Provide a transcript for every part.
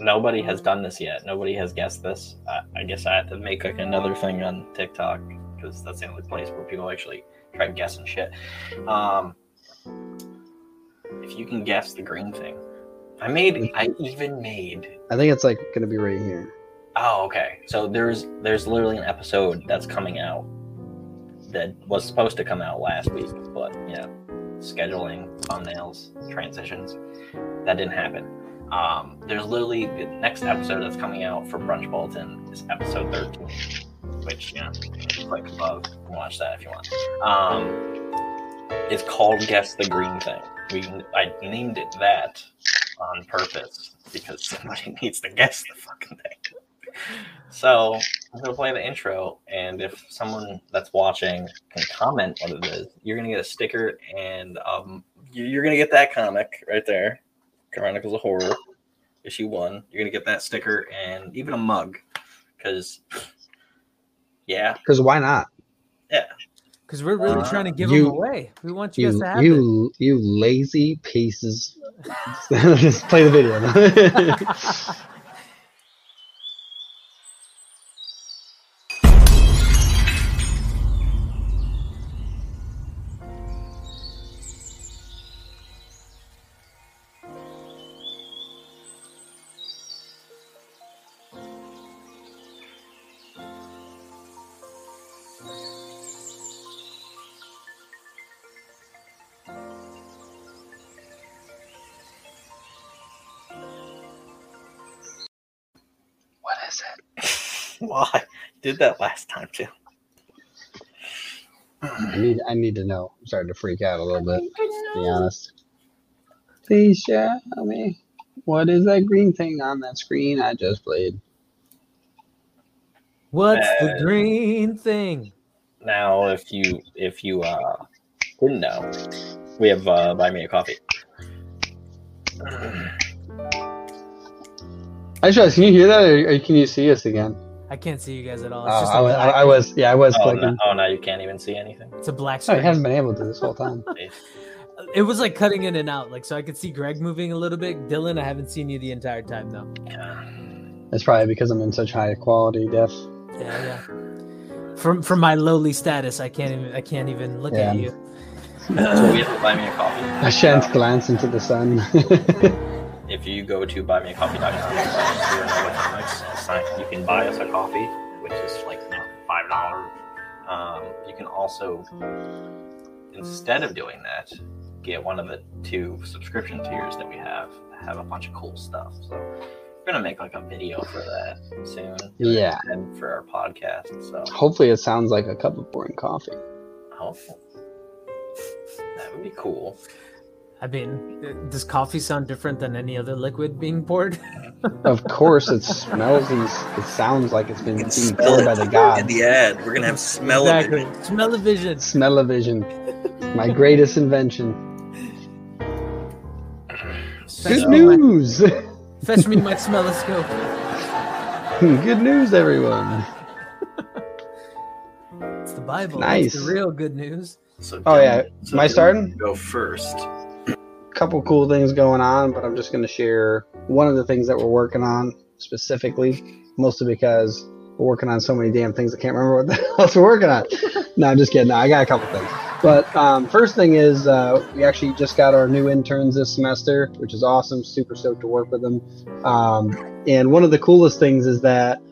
nobody has done this yet. Nobody has guessed this. I, I guess I have to make like another thing on TikTok because that's the only place where people actually try guessing shit. Um, if you can guess the green thing, I made. I even made. I think it's like gonna be right here. Oh, okay. So there's there's literally an episode that's coming out that was supposed to come out last week, but you know, scheduling, thumbnails, transitions, that didn't happen. Um, there's literally the next episode that's coming out for Brunch Bulletin is episode 13, which you know, click above and watch that if you want. Um, it's called Guess the Green Thing. We I named it that on purpose because somebody needs to guess the fucking thing. So I'm gonna play the intro, and if someone that's watching can comment what it is, you're gonna get a sticker, and um, you're gonna get that comic right there, Chronicles of Horror, issue one. You're gonna get that sticker and even a mug, because yeah, Because why not? Yeah, because we're really Uh, trying to give you- them away. We want you, You guys to have it. you you lazy pieces. Just play the video. what is it? well, did that last time too. I need I need to know. I'm starting to freak out a little bit. To be honest. Please show me what is that green thing on that screen I just played. What's the Uh, green thing? Now, if you if you uh didn't know, we have uh, buy me a coffee. Actually, can you hear that, or, or can you see us again? I can't see you guys at all. Oh, It's just a I, was, I, I was, yeah, I was Oh clicking. no, oh, now you can't even see anything. It's a black Oh, screen. he hasn't been able to this whole time. It was like cutting in and out, like so I could see Greg moving a little bit. Dylan, I haven't seen you the entire time though. That's probably because I'm in such high quality def. Yeah, yeah. From from my lowly status, I can't even I can't even look at you. So we have to buy me a coffee. I shan't Uh, glance into the sun. if you go to buymeacoffee.com, you can buy us a coffee, which is like five dollars. Um, you can also, instead of doing that, get one of the two subscription tiers that we have. Have a bunch of cool stuff. So we're gonna make like a video for that soon. Yeah. and for our podcast. So Hopefully, it sounds like a cup of boring coffee. oh, that would be cool. I mean, does coffee sound different than any other liquid being poured? Of course, it smells and it sounds like it's been being poured by the gods. ad. We're gonna have smell exactly. Smell of vision. Smell-o-vision, my greatest invention. Good me my- news! Fetch me my smelloscope. Good news, everyone. It's the Bible. Nice. It's the real good news. So Oh, yeah. Dylan- Am I starting? Go first. Couple cool things going on, but I'm just going to share one of the things that we're working on specifically, mostly because we're working on so many damn things I can't remember what the else we're working on. no, I'm just kidding. No, I got a couple things. But um, first thing is uh, we actually just got our new interns this semester, which is awesome. Super stoked to work with them. Um, and one of the coolest things is that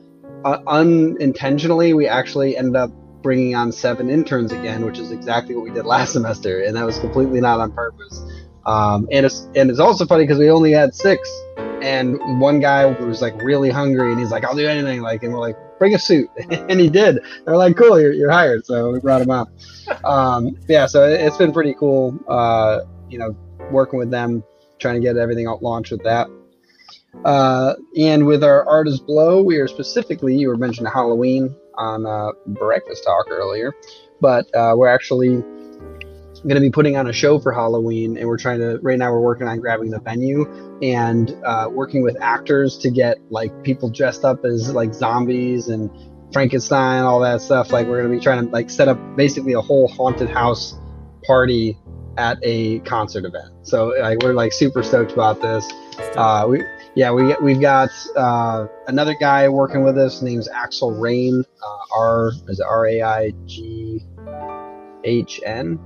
uh, unintentionally we actually ended up bringing on seven interns again, which is exactly what we did last semester, and that was completely not on purpose. Um, and it's and it's also funny because we only had six, and one guy was like really hungry, and he's like, "I'll do anything," like, and we're like, "Bring a suit," and he did. They're like, "Cool, you're, you're hired," so we brought him up. Um, yeah, so it, it's been pretty cool. Uh, you know, working with them, trying to get everything out launched with that. Uh, and with our artist blow, we are specifically you were mentioning Halloween on uh, breakfast talk earlier, but uh, we're actually going to be putting on a show for Halloween, and we're trying to right now we're working on grabbing the venue and uh, working with actors to get like people dressed up as like zombies and Frankenstein, all that stuff. Like we're going to be trying to like set up basically a whole haunted house party at a concert event. So like we're like super stoked about this. Uh, we yeah we we've got uh, another guy working with us. Name's Axel Raighn. Uh, R is R A I G H N?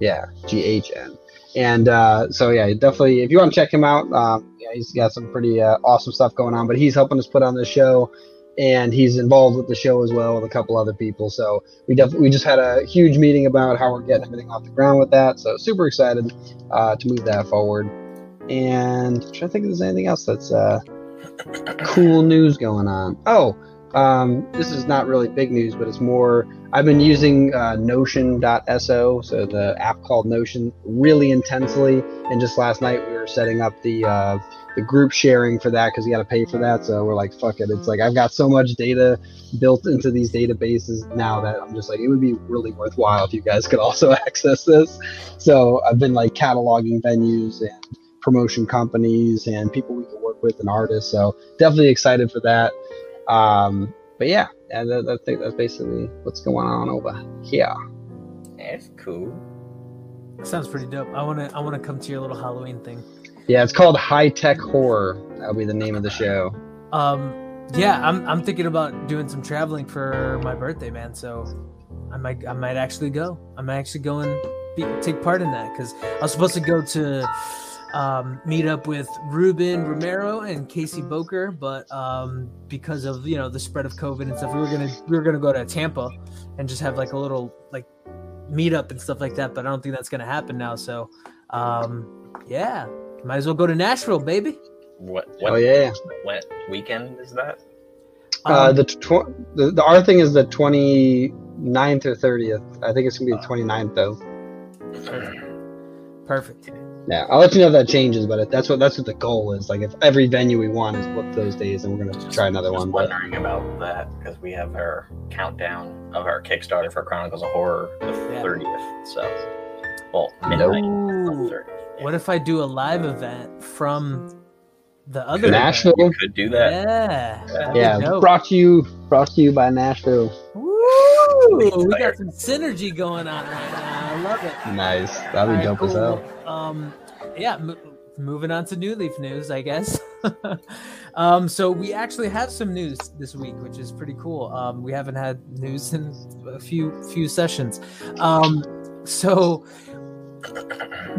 Yeah, G H N. And uh, so yeah, definitely if you want to check him out, um, yeah, he's got some pretty uh, awesome stuff going on. But he's helping us put on this show, and he's involved with the show as well with a couple other people. So we definitely we just had a huge meeting about how we're getting everything off the ground with that. So super excited uh, to move that forward. And I'm trying to think if there's anything else that's uh, cool news going on. Oh, um, this is not really big news, but it's more. I've been using uh, Notion.so, so the app called Notion, really intensely. And just last night we were setting up the uh, the group sharing for that because you got to pay for that. So we're like, fuck it. It's like I've got so much data built into these databases now that I'm just like, it would be really worthwhile if you guys could also access this. So I've been like cataloging venues and promotion companies and people we can work with and artists. So definitely excited for that. Um, but yeah, and that, I think that's basically what's going on over here. That's cool. Sounds pretty dope. I wanna I wanna come to your little Halloween thing. Yeah, it's called High Tech Horror. That'll be the name of the show. Um, yeah, I'm I'm thinking about doing some traveling for my birthday, man. So I might I might actually go. I'm actually go and be, take part in that because I was supposed to go to um, meet up with Ruben Romero and Casey Boker, but um, because of you know the spread of COVID and stuff, we were gonna we were gonna go to Tampa and just have like a little like meetup and stuff like that. But I don't think that's gonna happen now. So um, yeah, might as well go to Nashville, baby. What? What? Oh yeah. What weekend is that? Uh, Um, the, tw- the the our thing is the 29th or 30th. I think it's gonna be the 29th though. Perfect. Yeah, I'll let you know if that changes, but that's what that's what the goal is. Like if every venue we want is booked those days, and we're gonna try another Just one. But wondering about that because we have our countdown of our Kickstarter for Chronicles of Horror the Yeah. thirtieth. So, well, midnight on Ooh. 30th. Yeah. What if I do a live event from the other Nashville? You could do that. Yeah. that'd yeah, brought to you brought to you by Nashville. Woo! We got some synergy going on right now. I love it. Nice, that'd be dope as cool. hell. Um, yeah, mo- moving on to New Leaf news, I guess. um, so we actually have some news this week, which is pretty cool. Um, we haven't had news in a few few sessions. Um, so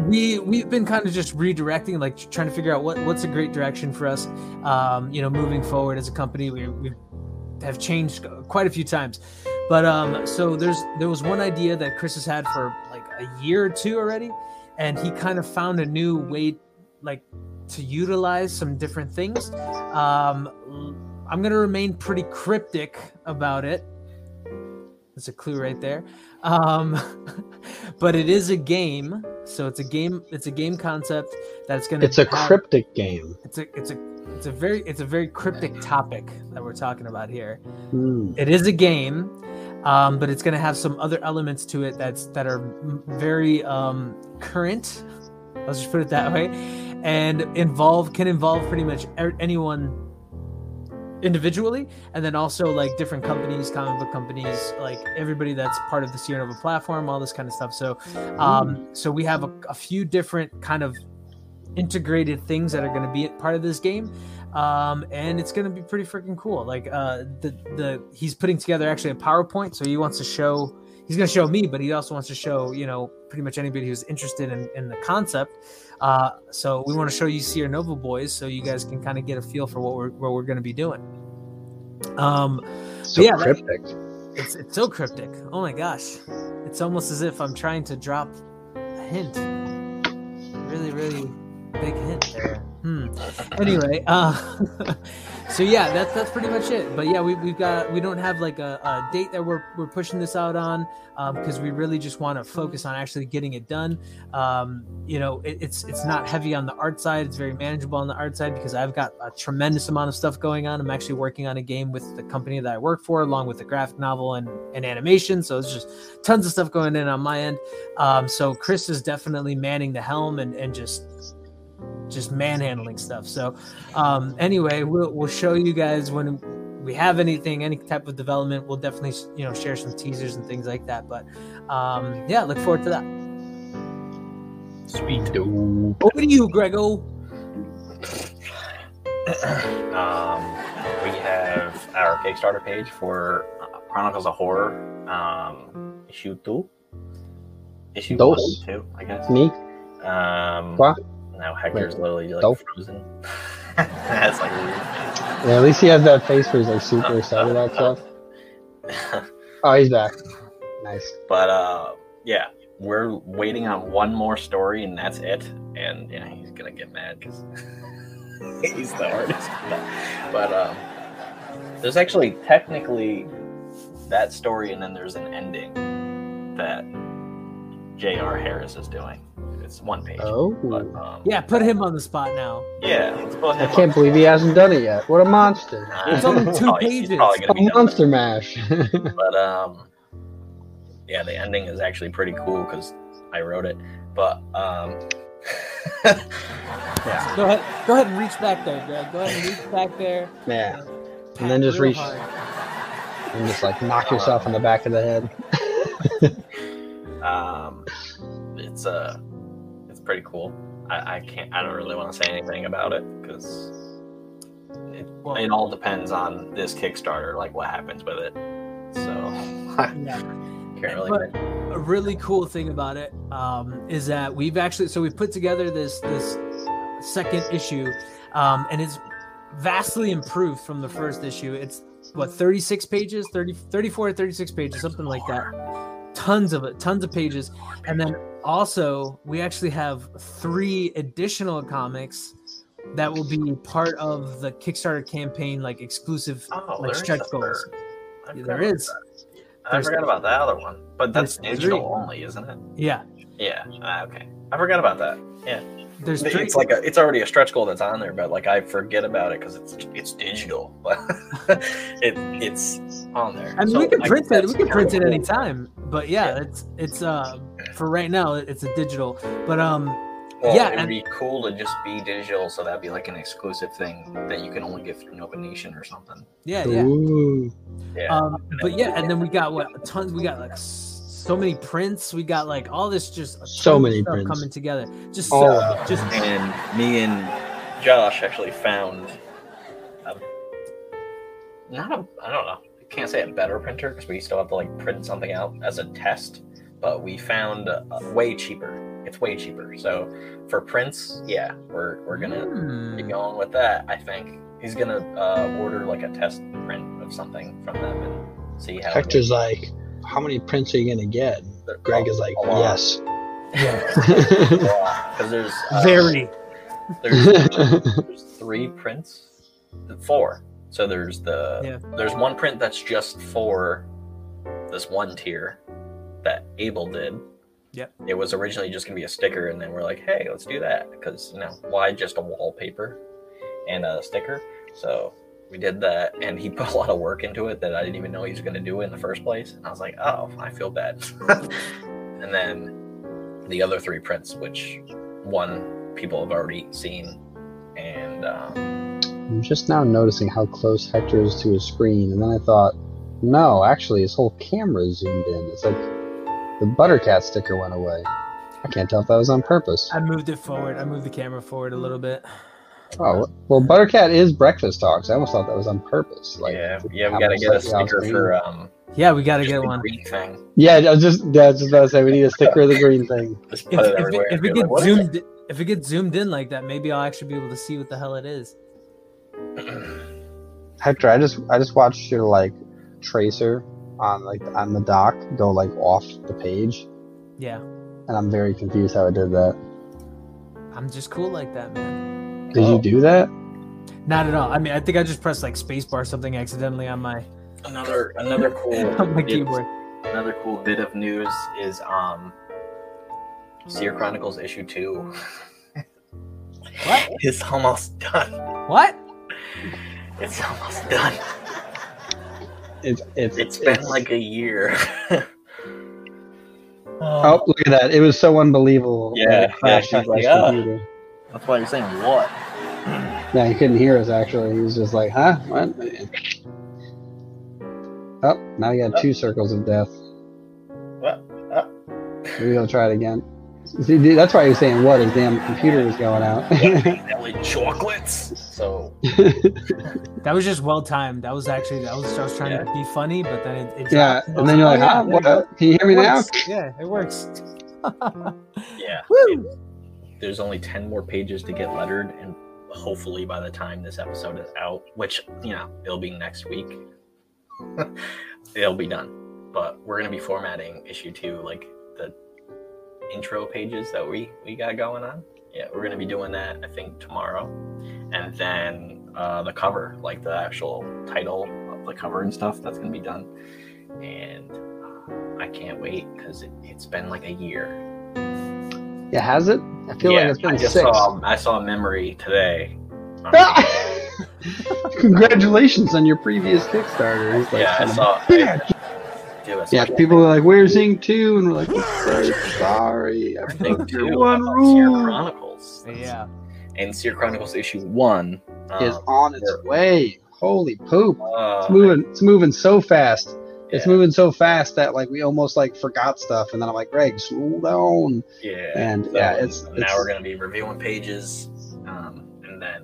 we we've been kind of just redirecting, like trying to figure out what what's a great direction for us. Um, you know, moving forward as a company, we we have changed quite a few times. But um, so there's there was one idea that Chris has had for a year or two already, and he kind of found a new way, like to utilize some different things. Um, I'm gonna remain pretty cryptic about it. That's a clue right there. Um, but it is a game, so it's a game. It's a game concept that's gonna. It's a have- cryptic game. It's a it's a it's a very it's a very cryptic topic that we're talking about here. Hmm. It is a game, um, but it's going to have some other elements to it that's that are very um, current. Let's just put it that way, and involve can involve pretty much anyone individually, and then also like different companies, comic book companies, like everybody that's part of the Sierra Nova platform, all this kind of stuff. So, um, so we have a, a few different kind of integrated things that are going to be part of this game um and it's going to be pretty freaking cool. Like uh the the he's putting together actually a powerpoint so he wants to show he's going to show me but he also wants to show you know pretty much anybody who's interested in, in the concept. Uh so we want to show you Sierra Nova boys so you guys can kind of get a feel for what we're what we're going to be doing. Um So yeah, that- cryptic. it's it's so cryptic. Oh my gosh. It's almost as if i'm trying to drop a hint. Really really big hint there hmm. Anyway uh so yeah that's that's pretty much it. But yeah we, we've got we don't have like a, a date that we're, we're pushing this out on because we really just want to focus on actually getting it done. Um, you know it, it's it's not heavy on the art side it's very manageable on the art side because i've got a tremendous amount of stuff going on. I'm actually working on a game with the company that i work for along with the graphic novel and, and animation so it's just tons of stuff going in on my end. Um, so chris is definitely manning the helm and, and just just manhandling stuff so um, anyway we'll, we'll show you guys when we have anything any type of development we'll definitely you know share some teasers and things like that but um, yeah look forward to that Sweet. over to you grego um, we have our Kickstarter page for uh, Chronicles of Horror, um, issue two, issue Dos. one, two, I guess. Me? Um, Qua? Now Hector's literally like Dos. frozen. That's like Yeah, at least he has that face where he's like super excited about stuff. Oh, he's back. Nice. but uh, yeah, we're waiting on one more story, and that's it. And yeah, he's gonna get mad because he's the artist. But um, there's actually technically that story, and then there's an ending that J.R. Harris is doing. It's one page. Oh. But, um, Yeah, put him on the spot now. yeah. Let's put I can't on. believe he hasn't done it yet. What a monster. It's only two he's pages. probably A gonna done monster mash. but um yeah the ending is actually pretty cool because i wrote it but um yeah Go ahead, go ahead and reach back there, Greg. Go ahead and reach back there. yeah. Pat And then just reach- hard. And just like knock yourself in the back of the head. um it's uh it's pretty cool i i can't i don't really want to say anything about it because it, Well- it all depends on this kickstarter like what happens with it so Yeah. can't really But a really cool thing about it um, is that we've actually so we put together this this second issue, um, and it's vastly improved from the first issue. It's what 36 pages, 30, 34 or 36 pages, something like that. Tons of it, tons of pages, and then also we actually have three additional comics that will be part of the Kickstarter campaign, like exclusive oh, like stretch goals. Yeah, about that. I There's- forgot about that other one, but that's digital three. only, isn't it? Yeah, Yeah. Ah, okay. I forgot about that. Yeah. there's three. It's like a, it's already a stretch goal that's on there, but like I forget about it because it's it's digital, it it's on there. I mean, So we can print it. We can print it anytime. But yeah, Yeah. it's it's uh for right now it's a digital. But um Well, Yeah, it'd and- be cool to just be digital, so that'd be like an exclusive thing that you can only get through Nova Nation or something. yeah yeah. Ooh. Yeah. Um but yeah, and then we got what tons. We got like so many prints. We got like all this just So many stuff prints. coming together. Just All so, of just and me and Josh actually found a, not a I don't know. I can't say a better printer because we still have to like print something out as a test, but we found a, a way cheaper. It's way cheaper. So for prints, yeah, we're we're gonna be Hmm. going with that. I think he's gonna uh, order like a test print of something from them and see how. Hector's like, how many prints are you gonna get? goes. Greg is like, A lot. yes. because there's uh, very there's there's three prints four so there's the Yeah. there's one print that's just for this one tier that abel did. Yep. it was originally just gonna be a sticker and then we're like hey let's do that. Because you know why just a wallpaper and a sticker? So we did that and he put a lot of work into it that i didn't even know he was gonna do it in the first place. And i was like oh i feel bad. And then the other three prints which one people have already seen and um, I'm just now noticing how close Hector is to his screen, and then I thought, no, actually, his whole camera is zoomed in. It's like the Buttercat sticker went away. I can't tell if that was on purpose. I moved it forward. I moved the camera forward a little bit. Oh, well, Buttercat is breakfast talks. I almost thought that was on purpose. Like, yeah yeah we gotta it get a sticker for um Yeah, we got to get one. green thing Yeah, I was just yeah, I was just about to say we need a sticker of the green thing. just If, put it if, it, everywhere if and it be like, gets "What is zoomed, if it gets zoomed in like that, maybe I'll actually be able to see what the hell it is. Hector, I just I just watched your like tracer on like on the dock go like off the page, Yeah, and I'm very confused how it did that. I'm just cool like that, man. Did Oh. you do that? Not at all. I mean, I think I just pressed like spacebar something accidentally on my another another cool on my bit- keyboard. another cool bit of news is um Seer Chronicles issue two What? is almost done. What? It's almost done. It's it's It's been like a year. Oh, look at that! It was so unbelievable. Yeah, that yeah, crashed she's his like, "Ah." computer. That's why you're saying what? Yeah, he couldn't hear us actually. He was just like, huh? What? Oh, now you got two circles of death. What? Oh. Maybe he'll try it again. See, dude, that's why he was saying what his damn computer was going out. Vanilla chocolates. So That was just well timed. That was actually that was I was trying to be funny, but then it, it yeah, and then you're like, Oh, yeah, huh, what? you. Can you hear me now? Yeah, it works. yeah, Woo! there's only 10 more pages to get lettered and hopefully by the time this episode is out which you know it'll be next week it'll be done but we're going to be formatting issue 2 like the intro pages that we we got going on yeah we're going to be doing that i think tomorrow and then uh, the cover like the actual title of the cover and stuff that's going to be done and uh, i can't wait because it, it's been like a year Yeah, has it? I feel like it's been I just six. saw I saw a memory today. Um, Congratulations on your previous Kickstarter. Like, yeah, I saw. bitch. Dude, I saw Yeah, people are like, "Where's Ink 2? and we're like, "Sorry, "Sorry, I broke two your one rule." Chronicles. Yeah. And Seer Chronicles issue one Is um, on its way. Holy poop! uh, It's moving. It's moving so fast. It's moving so fast that like we almost like forgot stuff, and then I'm like, Greg, slow down. Yeah, And so yeah, it's, now it's we're gonna be reviewing pages, um, and then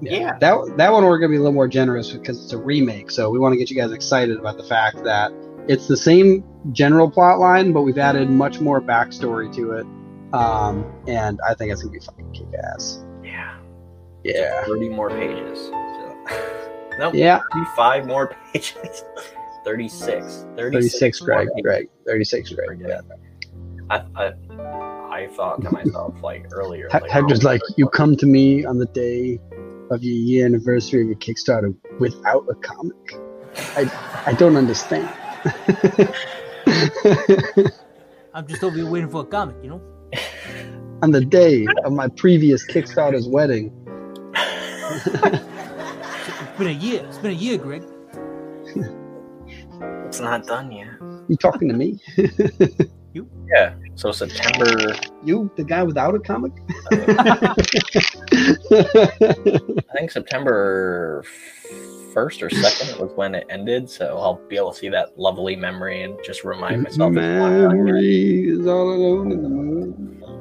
yeah, that that one we're gonna be a little more generous because it's a remake. So we want to get you guys excited about the fact that it's the same general plot line, but we've added much more backstory to it. Um, and I think it's gonna be fucking kick ass. yeah, Yeah. thirty more pages. So. no, Yeah. five more pages. 36. 36, 36, Greg. pages. Greg. 36, Greg. Yeah. I, I, I thought to myself like earlier, He- like, Hector's oh, like, you come to me on the day of your year anniversary of your Kickstarter without a comic. I I don't understand. I'm just over here waiting for a comic, you know? On the day of my previous Kickstarter's wedding. It's been a year. It's been a year, Greg. it's not done yet. You talking to me? you? Yeah. So September, You, the guy without a comic? I think September first or second was when it ended. So I'll be able to see that lovely memory and just remind myself. it's not. Memory is all alone in the moon.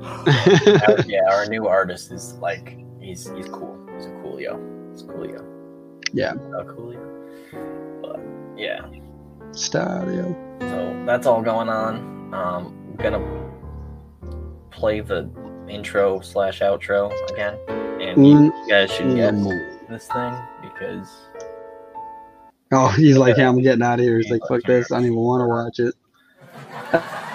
Our- yeah, our new artist is like he's he's cool. He's a coolio. He's a coolio. Yeah. A coolio. But yeah. Stadio. So that's all going on. Um, I'm gonna play the intro slash outro again, and you Mm, guys should get moon. this thing because Oh, he's like, yeah, I'm getting out of here. He's like, fuck this. I don't even want to watch it.